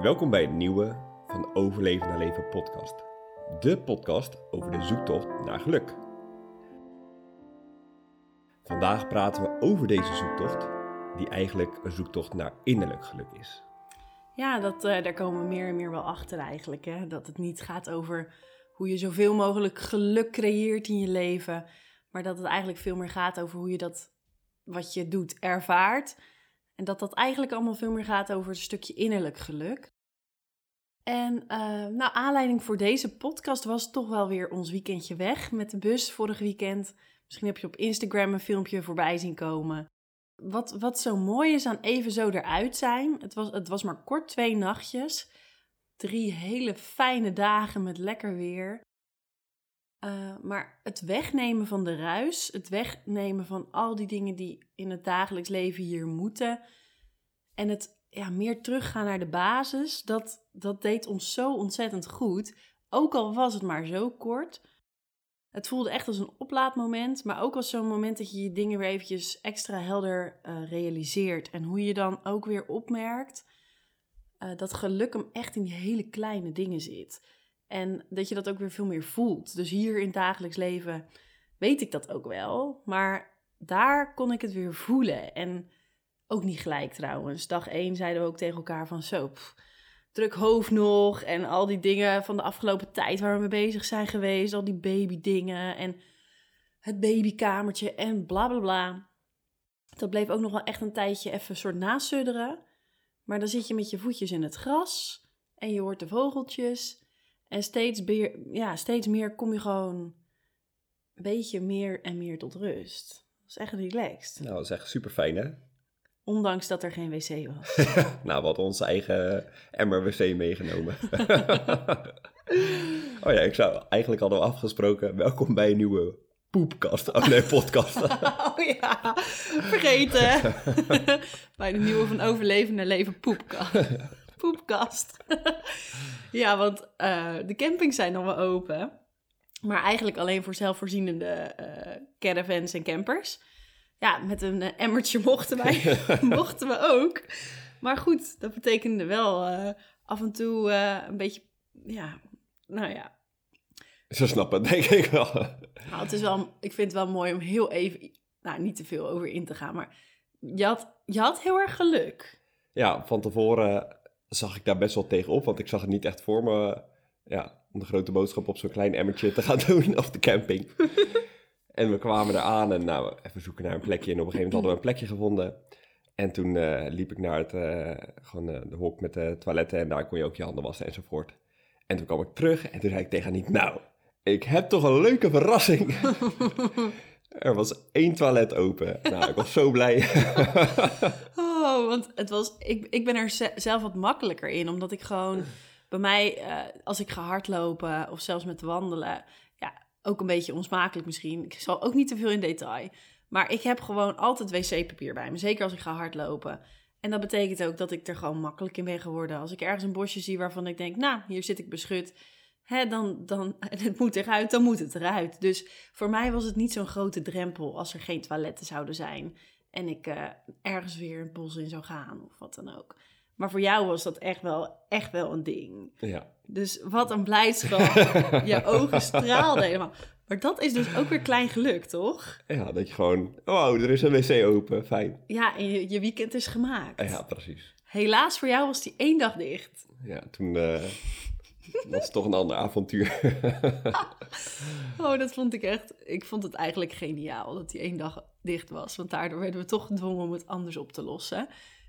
Welkom bij een nieuwe van Overleven naar Leven podcast. De podcast over de zoektocht naar geluk. Vandaag praten we over deze zoektocht, die eigenlijk een zoektocht naar innerlijk geluk is. Ja, dat, eh, daar komen we meer en meer wel achter eigenlijk. Hè? Dat het niet gaat over hoe je zoveel mogelijk geluk creëert in je leven. Maar dat het eigenlijk veel meer gaat over hoe je dat wat je doet ervaart. En dat dat eigenlijk allemaal veel meer gaat over een stukje innerlijk geluk. En uh, nou, aanleiding voor deze podcast was toch wel weer ons weekendje weg met de bus vorig weekend. Misschien heb je op Instagram een filmpje voorbij zien komen. Wat, wat zo mooi is aan even zo eruit zijn. Het was, het was maar kort twee nachtjes. Drie hele fijne dagen met lekker weer. Uh, maar het wegnemen van de ruis, het wegnemen van al die dingen die in het dagelijks leven hier moeten. En het ja, meer teruggaan naar de basis, dat, dat deed ons zo ontzettend goed. Ook al was het maar zo kort. Het voelde echt als een oplaadmoment, maar ook als zo'n moment dat je je dingen weer eventjes extra helder uh, realiseert. En hoe je dan ook weer opmerkt uh, dat geluk hem echt in die hele kleine dingen zit. En dat je dat ook weer veel meer voelt. Dus hier in het dagelijks leven weet ik dat ook wel. Maar daar kon ik het weer voelen. En ook niet gelijk trouwens. Dag 1 zeiden we ook tegen elkaar van zo, druk hoofd nog. En al die dingen van de afgelopen tijd waar we mee bezig zijn geweest. Al die babydingen en het babykamertje en bla bla bla. Dat bleef ook nog wel echt een tijdje even een soort nasudderen. Maar dan zit je met je voetjes in het gras en je hoort de vogeltjes. En steeds meer, ja, steeds meer kom je gewoon een beetje meer en meer tot rust. Dat is echt relaxed. Nou, dat is echt super fijn, hè? Ondanks dat er geen wc was. nou, we hadden onze eigen emmer wc meegenomen. oh ja, ik zou eigenlijk hadden we afgesproken. Welkom bij een nieuwe poepkast. Oh nee, podcast. oh ja, vergeten. bij de nieuwe van Overlevende Leven poepkast. poepkast. ja, want uh, de campings zijn nog wel open. Maar eigenlijk alleen voor zelfvoorzienende uh, caravans en campers ja, met een uh, emmertje mochten wij mochten we ook. Maar goed, dat betekende wel uh, af en toe uh, een beetje, ja, nou ja. Ze snappen denk ik wel. Nou, het is wel, ik vind het wel mooi om heel even, nou niet te veel over in te gaan, maar je had, je had heel erg geluk. Ja, van tevoren zag ik daar best wel tegenop, want ik zag het niet echt voor me, ja, om de grote boodschap op zo'n klein emmertje te gaan doen op de camping. En we kwamen eraan en nou, even zoeken naar een plekje. En op een gegeven moment hadden we een plekje gevonden. En toen uh, liep ik naar het, uh, gewoon, uh, de hok met de toiletten en daar kon je ook je handen wassen enzovoort. En toen kwam ik terug en toen zei ik tegen Aniek, nou, ik heb toch een leuke verrassing. er was één toilet open. Nou, ik was zo blij. oh, want het was, ik, ik ben er zelf wat makkelijker in, omdat ik gewoon bij mij, als ik ga hardlopen of zelfs met wandelen, ook een beetje onsmakelijk misschien. Ik zal ook niet te veel in detail. Maar ik heb gewoon altijd wc-papier bij me. Zeker als ik ga hardlopen. En dat betekent ook dat ik er gewoon makkelijk in ben geworden. Als ik ergens een bosje zie waarvan ik denk, nou, hier zit ik beschut. Dan, dan, het moet eruit, dan moet het eruit. Dus voor mij was het niet zo'n grote drempel als er geen toiletten zouden zijn. En ik uh, ergens weer het bos in zou gaan of wat dan ook. Maar voor jou was dat echt wel, echt wel een ding. Ja. Dus wat een blijdschap. je ogen straalden helemaal. Maar dat is dus ook weer klein geluk, toch? Ja, dat je gewoon... Oh, er is een wc open. Fijn. Ja, en je, je weekend is gemaakt. Ja, precies. Helaas voor jou was die één dag dicht. Ja, toen uh, was het toch een ander avontuur. oh, dat vond ik echt... Ik vond het eigenlijk geniaal dat die één dag dicht was. Want daardoor werden we toch gedwongen om het anders op te lossen.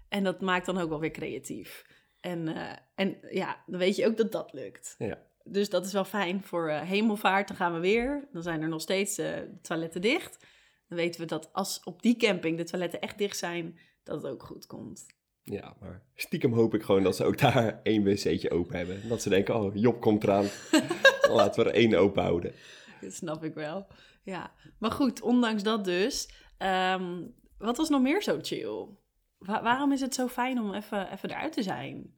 En dat maakt dan ook wel weer creatief. En, uh, en ja, dan weet je ook dat dat lukt. Ja. Dus dat is wel fijn voor uh, hemelvaart. Dan gaan we weer. Dan zijn er nog steeds uh, toiletten dicht. Dan weten we dat als op die camping de toiletten echt dicht zijn, dat het ook goed komt. Ja, maar stiekem hoop ik gewoon dat ze ook daar één wc'tje open hebben. Dat ze denken, oh, Job komt eraan. laten we er één open houden. Dat snap ik wel. Ja, maar goed, ondanks dat dus. Um, wat was nog meer zo chill? Waarom is het zo fijn om even, even eruit te zijn?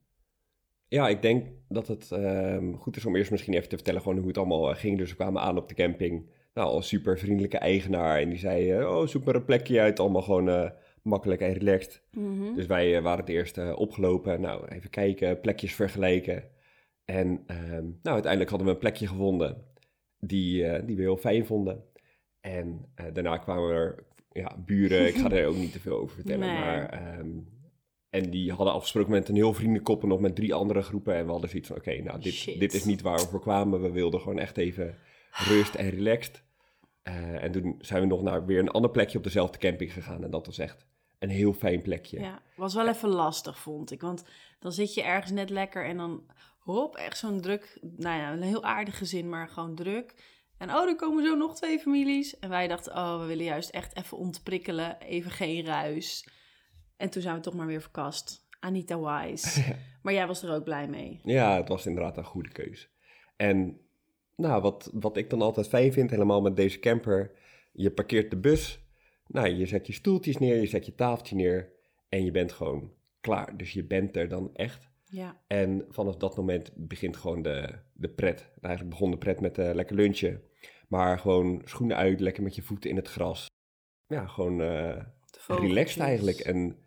Ja, ik denk dat het uh, goed is om eerst misschien even te vertellen gewoon hoe het allemaal eh, ging. Dus we kwamen aan op de camping. Nou, een super vriendelijke eigenaar. En die zei, uh, oh, zoek maar een plekje uit. Allemaal gewoon uh, makkelijk en relaxed. Mhm. Dus wij eh, waren het eerst eh, opgelopen. Nou, even kijken, plekjes vergelijken. En ehm, nou, uiteindelijk hadden we een plekje gevonden die, eh, die we heel fijn vonden. En eh, daarna kwamen er ja, buren, ik ga er ook niet te veel over vertellen. Nee. Maar, ehm, en die hadden afgesproken met een heel vriendenkoppen nog met drie andere groepen. En we hadden zoiets van, oké, nou, dit, Shit. dit is niet waar we voor kwamen. We wilden gewoon echt even rust en relaxed. Eh, en toen zijn we nog naar weer een ander plekje op dezelfde camping gegaan. En dat was echt een heel fijn plekje. Ja, was wel even lastig, vond ik. Want dan zit je ergens net lekker en dan hop, echt zo'n druk, nou ja, een heel aardig gezin, maar gewoon druk. En oh, er komen zo nog twee families. En wij dachten, oh, we willen juist echt even ontprikkelen, even geen ruis. En toen zijn we toch maar weer verkast. Anita Wise. maar jij was er ook blij mee. Ja, het was inderdaad een goede keuze. En nou, wat, wat ik dan altijd fijn vind, helemaal met deze camper, je parkeert de bus, nou, je zet je stoeltjes neer, je zet je tafeltje neer en je bent gewoon klaar. Dus je bent er dan echt. Ja, En vanaf dat moment begint gewoon de, de pret. En eigenlijk begon de pret met een lekker lunchen. Maar gewoon schoenen uit, lekker met je voeten in het gras. Ja, gewoon eh, relaxed eigenlijk. En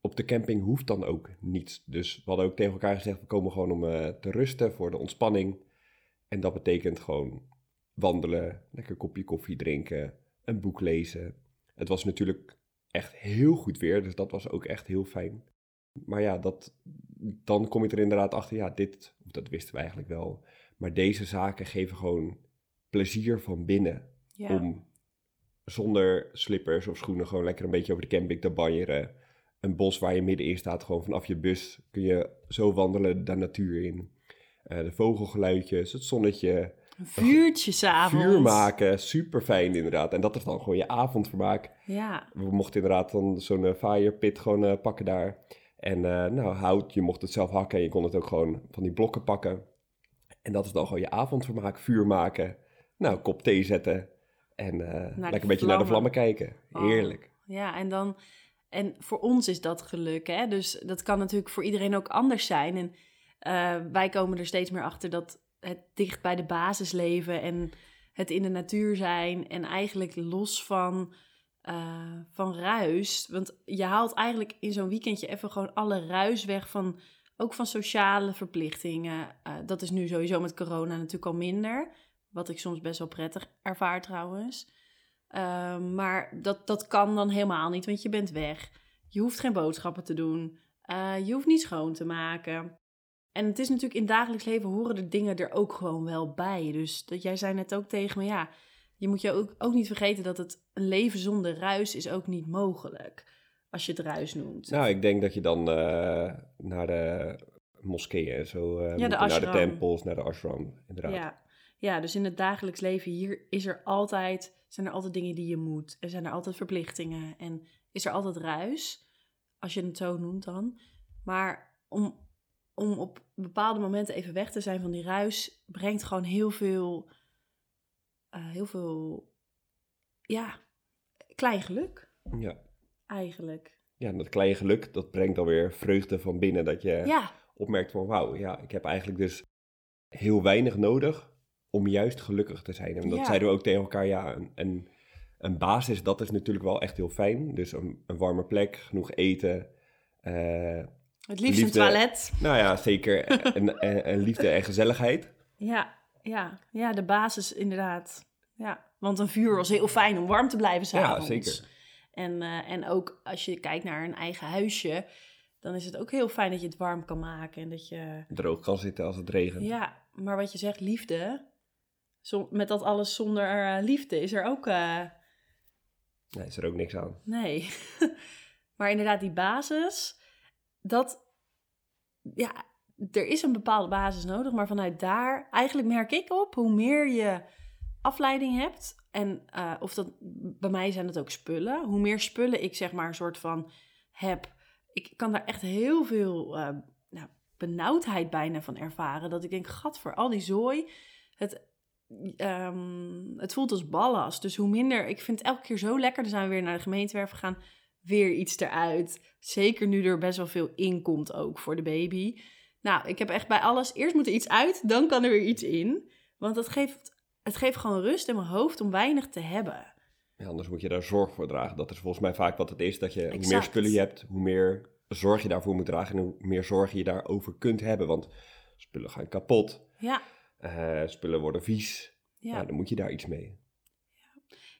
op de camping hoeft dan ook niets. Dus we hadden ook tegen elkaar gezegd, we komen gewoon om eh, te rusten voor de ontspanning. En dat betekent gewoon wandelen, lekker kopje koffie drinken, een boek lezen. Het was natuurlijk echt heel goed weer, dus dat was ook echt heel fijn. Maar ja, dat, dan kom je er inderdaad achter, ja, dit, of dat wisten we eigenlijk wel. Maar deze zaken geven gewoon plezier van binnen Ja. om zonder slippers of schoenen gewoon lekker een beetje over de camping te banjeren. Een bos waar je middenin staat, gewoon vanaf je bus kun je zo wandelen de natuur in. Eh, de vogelgeluidjes, het zonnetje, Een vuurtje s'avonds. vuur maken, super fijn inderdaad. En dat is dan gewoon je avondvermaak. Ja, We mochten inderdaad dan zo'n eh, fire pit gewoon eh, pakken daar. En eh, nou, hout, je mocht het zelf hakken en je kon het ook gewoon van die blokken pakken. En dat is dan gewoon je avondvermaak, vuur maken. Nou, kop thee zetten. En eh, lekker een beetje naar de vlammen. vlammen kijken. Oh. Heerlijk. Ja, en dan. En voor ons is dat geluk, hè? Dus dat kan natuurlijk voor iedereen ook anders zijn. En eh, wij komen er steeds meer achter dat het dicht bij de basis leven en het in de natuur zijn en eigenlijk los van, eh, van ruis. Want je haalt eigenlijk in zo'n weekendje even gewoon alle ruis weg van, ook van sociale verplichtingen. Eh, dat is nu sowieso met corona natuurlijk al minder. Wat ik soms best wel prettig ervaar trouwens. Ehm, maar dat, dat kan dan helemaal niet, want je bent weg. Je hoeft geen boodschappen te doen. Eh, je hoeft niet schoon te maken. En het is natuurlijk in dagelijks leven horen de dingen er ook gewoon wel bij. Dus dat jij zei net ook tegen me, ja, je moet je ook, ook niet vergeten dat het een leven zonder ruis is ook niet mogelijk. Als je het ruis noemt. Nou, ik denk dat je dan eh, naar de moskeeën en zo eh, de naar de tempels, naar de ashram, inderdaad. Ja. ja, dus in het dagelijks leven hier is er altijd, zijn er altijd dingen die je moet. Er zijn er altijd verplichtingen en is er altijd ruis, als je het zo noemt dan. Maar om, om op bepaalde momenten even weg te zijn van die ruis, brengt gewoon heel veel, eh, heel veel, ja, klein geluk Ja. eigenlijk. ja, en dat kleine geluk, dat brengt dan weer vreugde van binnen. Dat je Ja, opmerkt van, wauw, ja, ik heb eigenlijk dus heel weinig nodig om juist gelukkig te zijn. En dat Ja. zeiden we ook tegen elkaar, ja, een, een, een basis, dat is natuurlijk wel echt heel fijn. Dus een, een warme plek, genoeg eten. eh, het liefst Liefde. een toilet. nou ja, zeker en, en, en liefde en gezelligheid. Ja, ja, ja, de basis inderdaad. Ja, want een vuur was heel fijn om warm te blijven Ja, s'avonds. zeker. En, eh, en ook als je kijkt naar een eigen huisje, dan is het ook heel fijn dat je het warm kan maken. En dat je, Droog kan zitten als het regent. ja, maar wat je zegt, liefde, met dat alles zonder eh, liefde is er ook, eh, Nee, is er ook niks aan. nee. maar inderdaad, die basis, dat, ja, er is een bepaalde basis nodig, maar vanuit daar, eigenlijk merk ik op, hoe meer je afleiding hebt, en eh, of dat, bij mij zijn het ook spullen, hoe meer spullen ik zeg maar een soort van heb, ik kan daar echt heel veel eh, nou, benauwdheid bijna van ervaren, dat ik denk, gat voor al die zooi, het, ehm, het voelt als ballast, dus hoe minder, ik vind het elke keer zo lekker, dan zijn we weer naar de gemeentewerf gegaan, weer iets eruit. Zeker nu er best wel veel in komt ook voor de baby. Nou, ik heb echt bij alles... Eerst moet er iets uit, dan kan er weer iets in. Want het geeft, het geeft gewoon rust in mijn hoofd om weinig te hebben. Ja, anders moet je daar zorg voor dragen. Dat is volgens mij vaak wat het is. Dat je, hoe meer spullen je hebt, hoe meer zorg je daarvoor moet dragen. En hoe meer zorg je daarover kunt hebben. Want spullen gaan kapot. Ja, eh, spullen worden vies. Ja. ja. dan moet je daar iets mee.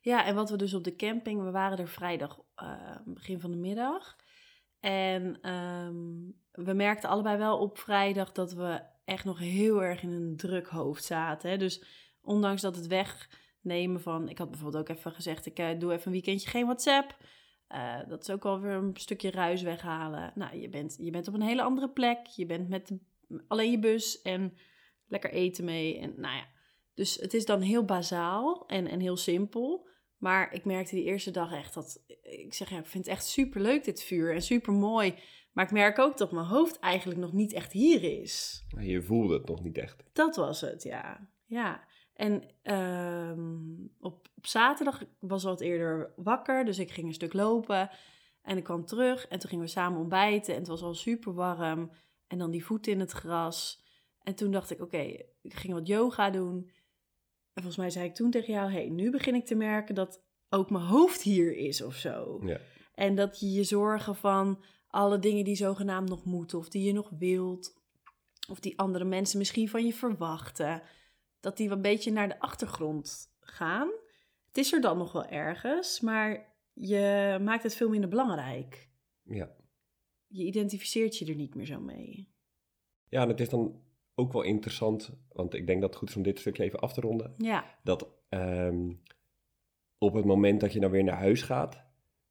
Ja, en wat we dus op de camping, we waren er vrijdag eh, begin van de middag. En ehm, we merkten allebei wel op vrijdag dat we echt nog heel erg in een druk hoofd zaten. Hè? Dus ondanks dat het wegnemen van, ik had bijvoorbeeld ook even gezegd, ik eh, doe even een weekendje geen WhatsApp. Eh, dat is ook alweer een stukje ruis weghalen. Nou, je bent, je bent op een hele andere plek. Je bent met alleen je bus en lekker eten mee. En nou ja, dus het is dan heel bazaal en, en heel simpel. Maar ik merkte die eerste dag echt dat... Ik zeg, ja, ik vind het echt super leuk dit vuur en super mooi. Maar ik merk ook dat mijn hoofd eigenlijk nog niet echt hier is. Je voelde het nog niet echt. Dat was het, ja. Ja. En ehm, op, op zaterdag was al wat eerder wakker, dus ik ging een stuk lopen. En ik kwam terug en toen gingen we samen ontbijten. En het was al super warm. En dan die voeten in het gras. En toen dacht ik, oké, ik ging wat yoga doen. En volgens mij zei ik toen tegen jou, hey, nu begin ik te merken dat ook mijn hoofd hier is of zo. Ja. En dat je je zorgen van alle dingen die zogenaamd nog moeten, of die je nog wilt, of die andere mensen misschien van je verwachten, dat die een beetje naar de achtergrond gaan. Het is er dan nog wel ergens, maar je maakt het veel minder belangrijk. Ja. Je identificeert je er niet meer zo mee. ja, en het is dan ook wel interessant. Want ik denk dat het goed is om dit stukje even af te ronden. Ja, dat ehm, op het moment dat je dan weer naar huis gaat,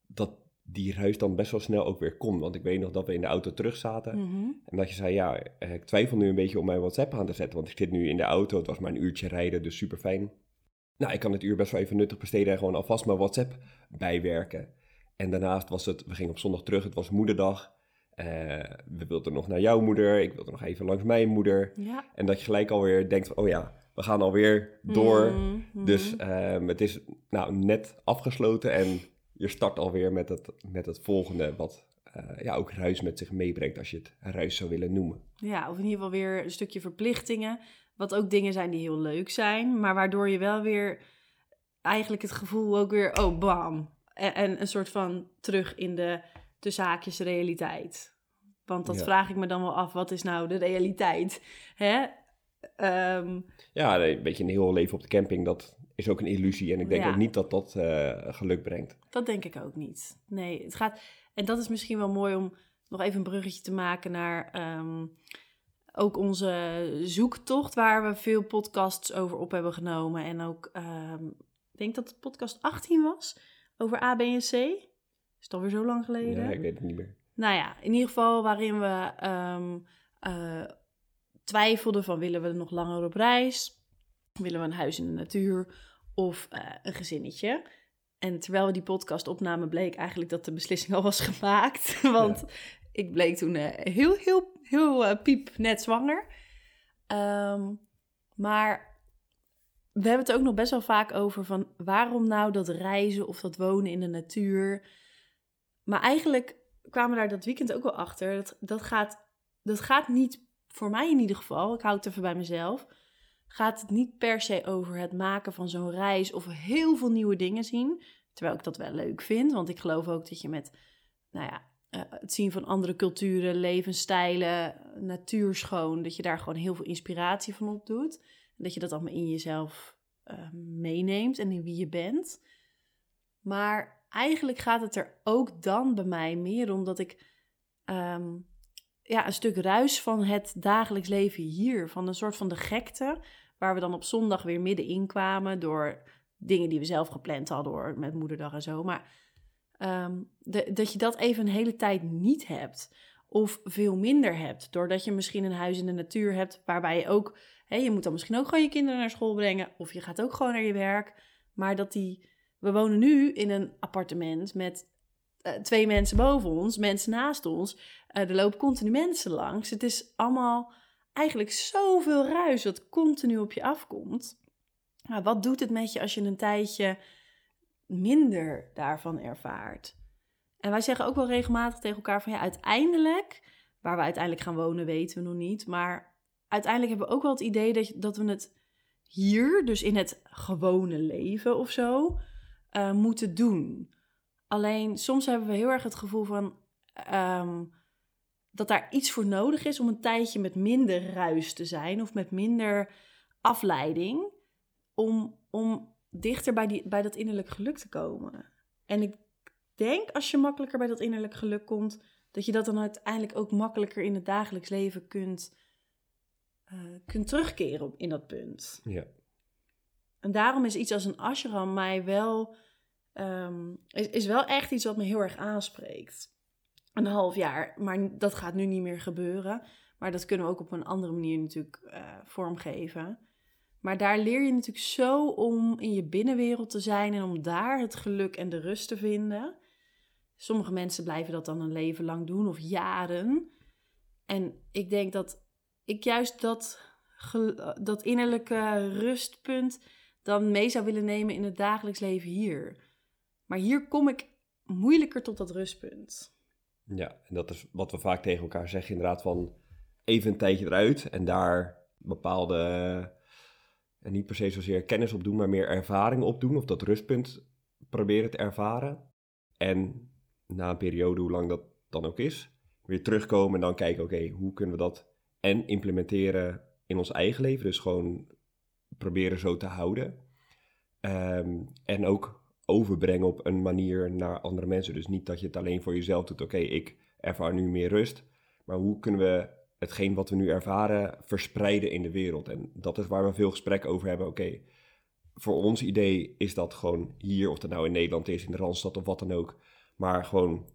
dat die ruis dan best wel snel ook weer komt. Want ik weet nog dat we in de auto terug zaten Mhm. en dat je zei, ja, eh, ik twijfel nu een beetje om mijn WhatsApp aan te zetten, want ik zit nu in de auto, het was maar een uurtje rijden, dus super fijn. Nou, ik kan het uur best wel even nuttig besteden en gewoon alvast mijn WhatsApp bijwerken. En daarnaast was het, we gingen op zondag terug, het was moederdag. Eh, we wilden nog naar jouw moeder, ik wilde nog even langs mijn moeder. ja. En dat je gelijk alweer denkt van, oh ja, we gaan alweer door. Mhm, mhm. Dus ehm, het is nou net afgesloten en je start alweer met het, met het volgende, wat eh, ja, ook ruis met zich meebrengt, als je het ruis zou willen noemen. Ja, of in ieder geval weer een stukje verplichtingen. Wat ook dingen zijn die heel leuk zijn, maar waardoor je wel weer eigenlijk het gevoel ook weer, oh bam. En, en een soort van terug in de, de zaakjes realiteit. Want dat Ja. vraag ik me dan wel af, wat is nou de realiteit? Hè? Ehm, Ja, een beetje een heel leven op de camping, dat is ook een illusie. En ik denk Ja. ook niet dat dat eh, geluk brengt. Dat denk ik ook niet. Nee, het gaat. En dat is misschien wel mooi om nog even een bruggetje te maken naar ehm, ook onze zoektocht, waar we veel podcasts over op hebben genomen. En ook, ehm, ik denk dat het podcast 18 was over A, B en C. Is het alweer zo lang geleden? Ja, ik weet het niet meer. Nou ja, in ieder geval waarin we ehm, eh, twijfelden van willen we nog langer op reis? Willen we een huis in de natuur of eh, een gezinnetje? En terwijl we die podcast opnamen bleek eigenlijk dat de beslissing al was gemaakt. Want ik bleek toen eh, heel, heel, heel piep net zwanger. Ehm, maar we hebben het ook nog best wel vaak over van waarom nou dat reizen of dat wonen in de natuur. Maar eigenlijk kwamen we daar dat weekend ook wel achter. Dat, dat, gaat, dat gaat niet, voor mij in ieder geval, ik hou het even bij mezelf, gaat het niet per se over het maken van zo'n reis of heel veel nieuwe dingen zien. Terwijl ik dat wel leuk vind, want ik geloof ook dat je met, nou ja, eh, het zien van andere culturen, levensstijlen, natuur schoon, dat je daar gewoon heel veel inspiratie van opdoet. En dat je dat allemaal in jezelf eh, meeneemt en in wie je bent. Maar eigenlijk gaat het er ook dan bij mij meer om dat ik ehm, ja, een stuk ruis van het dagelijks leven hier, van een soort van de gekte, waar we dan op zondag weer middenin kwamen door dingen die we zelf gepland hadden door met moederdag en zo. Maar ehm, dat je dat even een hele tijd niet hebt. Of veel minder hebt. Doordat je misschien een huis in de natuur hebt. Waarbij je ook. Je moet dan misschien ook gewoon je kinderen naar school brengen. Of je gaat ook gewoon naar je werk. Maar dat die. We wonen nu in een appartement met eh, twee mensen boven ons, mensen naast ons. Eh, er lopen continu mensen langs. Het is allemaal eigenlijk zoveel ruis wat continu op je afkomt. Maar wat doet het met je als je een tijdje minder daarvan ervaart? En wij zeggen ook wel regelmatig tegen elkaar van ja, uiteindelijk, waar we uiteindelijk gaan wonen, weten we nog niet. Maar uiteindelijk hebben we ook wel het idee dat, dat we het hier, dus in het gewone leven of zo, eh, moeten doen. Alleen soms hebben we heel erg het gevoel van ehm, dat daar iets voor nodig is om een tijdje met minder ruis te zijn of met minder afleiding. Om, om dichter bij, die, bij dat innerlijk geluk te komen. En ik denk als je makkelijker bij dat innerlijk geluk komt, dat je dat dan uiteindelijk ook makkelijker in het dagelijks leven kunt, uh, kunt terugkeren op, in dat punt. Ja. En daarom is iets als een ashram mij wel, um, is, is wel echt iets wat me heel erg aanspreekt. Een half jaar, maar dat gaat nu niet meer gebeuren. Maar dat kunnen we ook op een andere manier natuurlijk uh, vormgeven. Maar daar leer je natuurlijk zo om in je binnenwereld te zijn en om daar het geluk en de rust te vinden. Sommige mensen blijven dat dan een leven lang doen of jaren. En ik denk dat ik juist dat, dat innerlijke rustpunt dan mee zou willen nemen in het dagelijks leven hier. Maar hier kom ik moeilijker tot dat rustpunt. Ja, en dat is wat we vaak tegen elkaar zeggen, inderdaad, van even een tijdje eruit en daar bepaalde, en niet per se zozeer kennis op doen, maar meer ervaring op doen, of dat rustpunt proberen te ervaren. En na een periode, hoe lang dat dan ook is, weer terugkomen en dan kijken, oké, hoe kunnen we dat en implementeren in ons eigen leven, dus gewoon proberen zo te houden. Ehm, en ook overbrengen op een manier naar andere mensen. Dus niet dat je het alleen voor jezelf doet. Oké, ik ervaar nu meer rust. Maar hoe kunnen we hetgeen wat we nu ervaren verspreiden in de wereld? En dat is waar we veel gesprek over hebben. Oké, voor ons idee is dat gewoon hier, of dat nou in Nederland is, in de Randstad of wat dan ook. Maar gewoon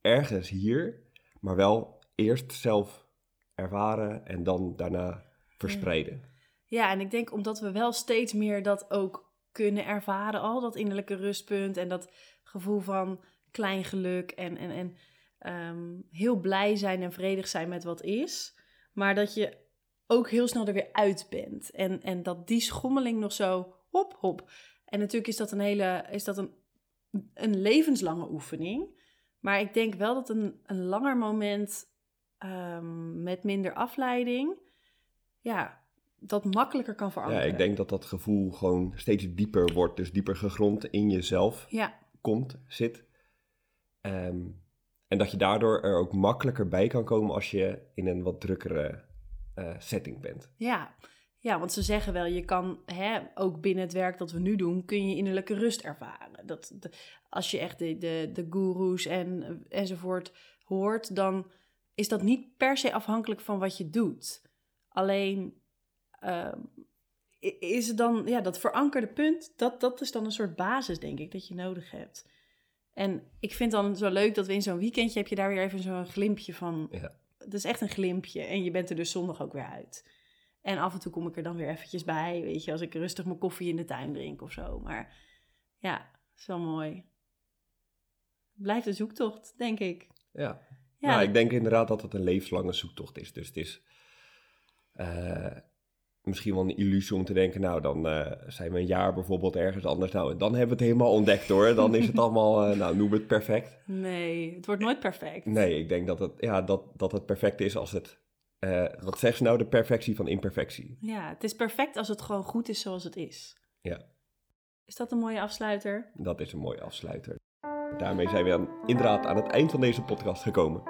ergens hier, maar wel eerst zelf ervaren en dan daarna verspreiden. Ja, en ik denk omdat we wel steeds meer dat ook kunnen ervaren, al dat innerlijke rustpunt en dat gevoel van klein geluk en, en, en ehm, heel blij zijn en vredig zijn met wat is. Maar dat je ook heel snel er weer uit bent. En, en dat die schommeling nog zo hop, hop. En natuurlijk is dat een hele, is dat een, een levenslange oefening. Maar ik denk wel dat een, een langer moment um, met minder afleiding, ja, dat makkelijker kan verankeren. Ja, ik denk dat dat gevoel gewoon steeds dieper wordt, dus dieper gegrond in jezelf ja. komt, zit. Ehm, en dat je daardoor er ook makkelijker bij kan komen als je in een wat drukkere uh, setting bent. Ja. ja, want ze zeggen wel, je kan hè, ook binnen het werk dat we nu doen, kun je innerlijke rust ervaren. Dat, als je echt de, de, de goeroes en, enzovoort hoort, dan is dat niet per se afhankelijk van wat je doet. Alleen Ehm, is het dan, ja, dat verankerde punt, dat, dat is dan een soort basis, denk ik, dat je nodig hebt. En ik vind dan zo leuk dat we in zo'n weekendje heb je daar weer even zo'n glimpje van. Ja. Het is echt een glimpje. En je bent er dus zondag ook weer uit. En af en toe kom ik er dan weer eventjes bij, weet je, als ik rustig mijn koffie in de tuin drink of zo. Maar ja, is wel mooi. Blijft een zoektocht, denk ik. Ja. ja. Nou, ik denk inderdaad dat het een levenslange zoektocht is. Dus het is. Uh, misschien wel een illusie om te denken, nou, dan uh, zijn we een jaar bijvoorbeeld ergens anders. Nou, dan hebben we het helemaal ontdekt hoor. Dan is het allemaal, uh, nou, noem het perfect. Nee, het wordt nooit perfect. Nee, ik denk dat het, ja, dat, dat het perfect is als het, uh, wat zegt ze nou, de perfectie van imperfectie. Ja, het is perfect als het gewoon goed is zoals het is. Ja. Is dat een mooie afsluiter? Dat is een mooie afsluiter. Daarmee zijn we aan, inderdaad aan het eind van deze podcast gekomen.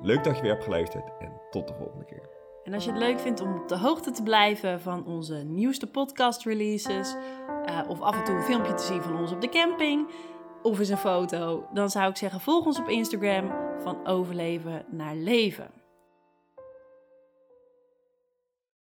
Leuk dat je weer hebt geluisterd en tot de volgende keer. En als je het leuk vindt om op de hoogte te blijven van onze nieuwste podcast releases, uh, of af en toe een filmpje te zien van ons op de camping, of eens een foto, dan zou ik zeggen: volg ons op Instagram van overleven naar leven.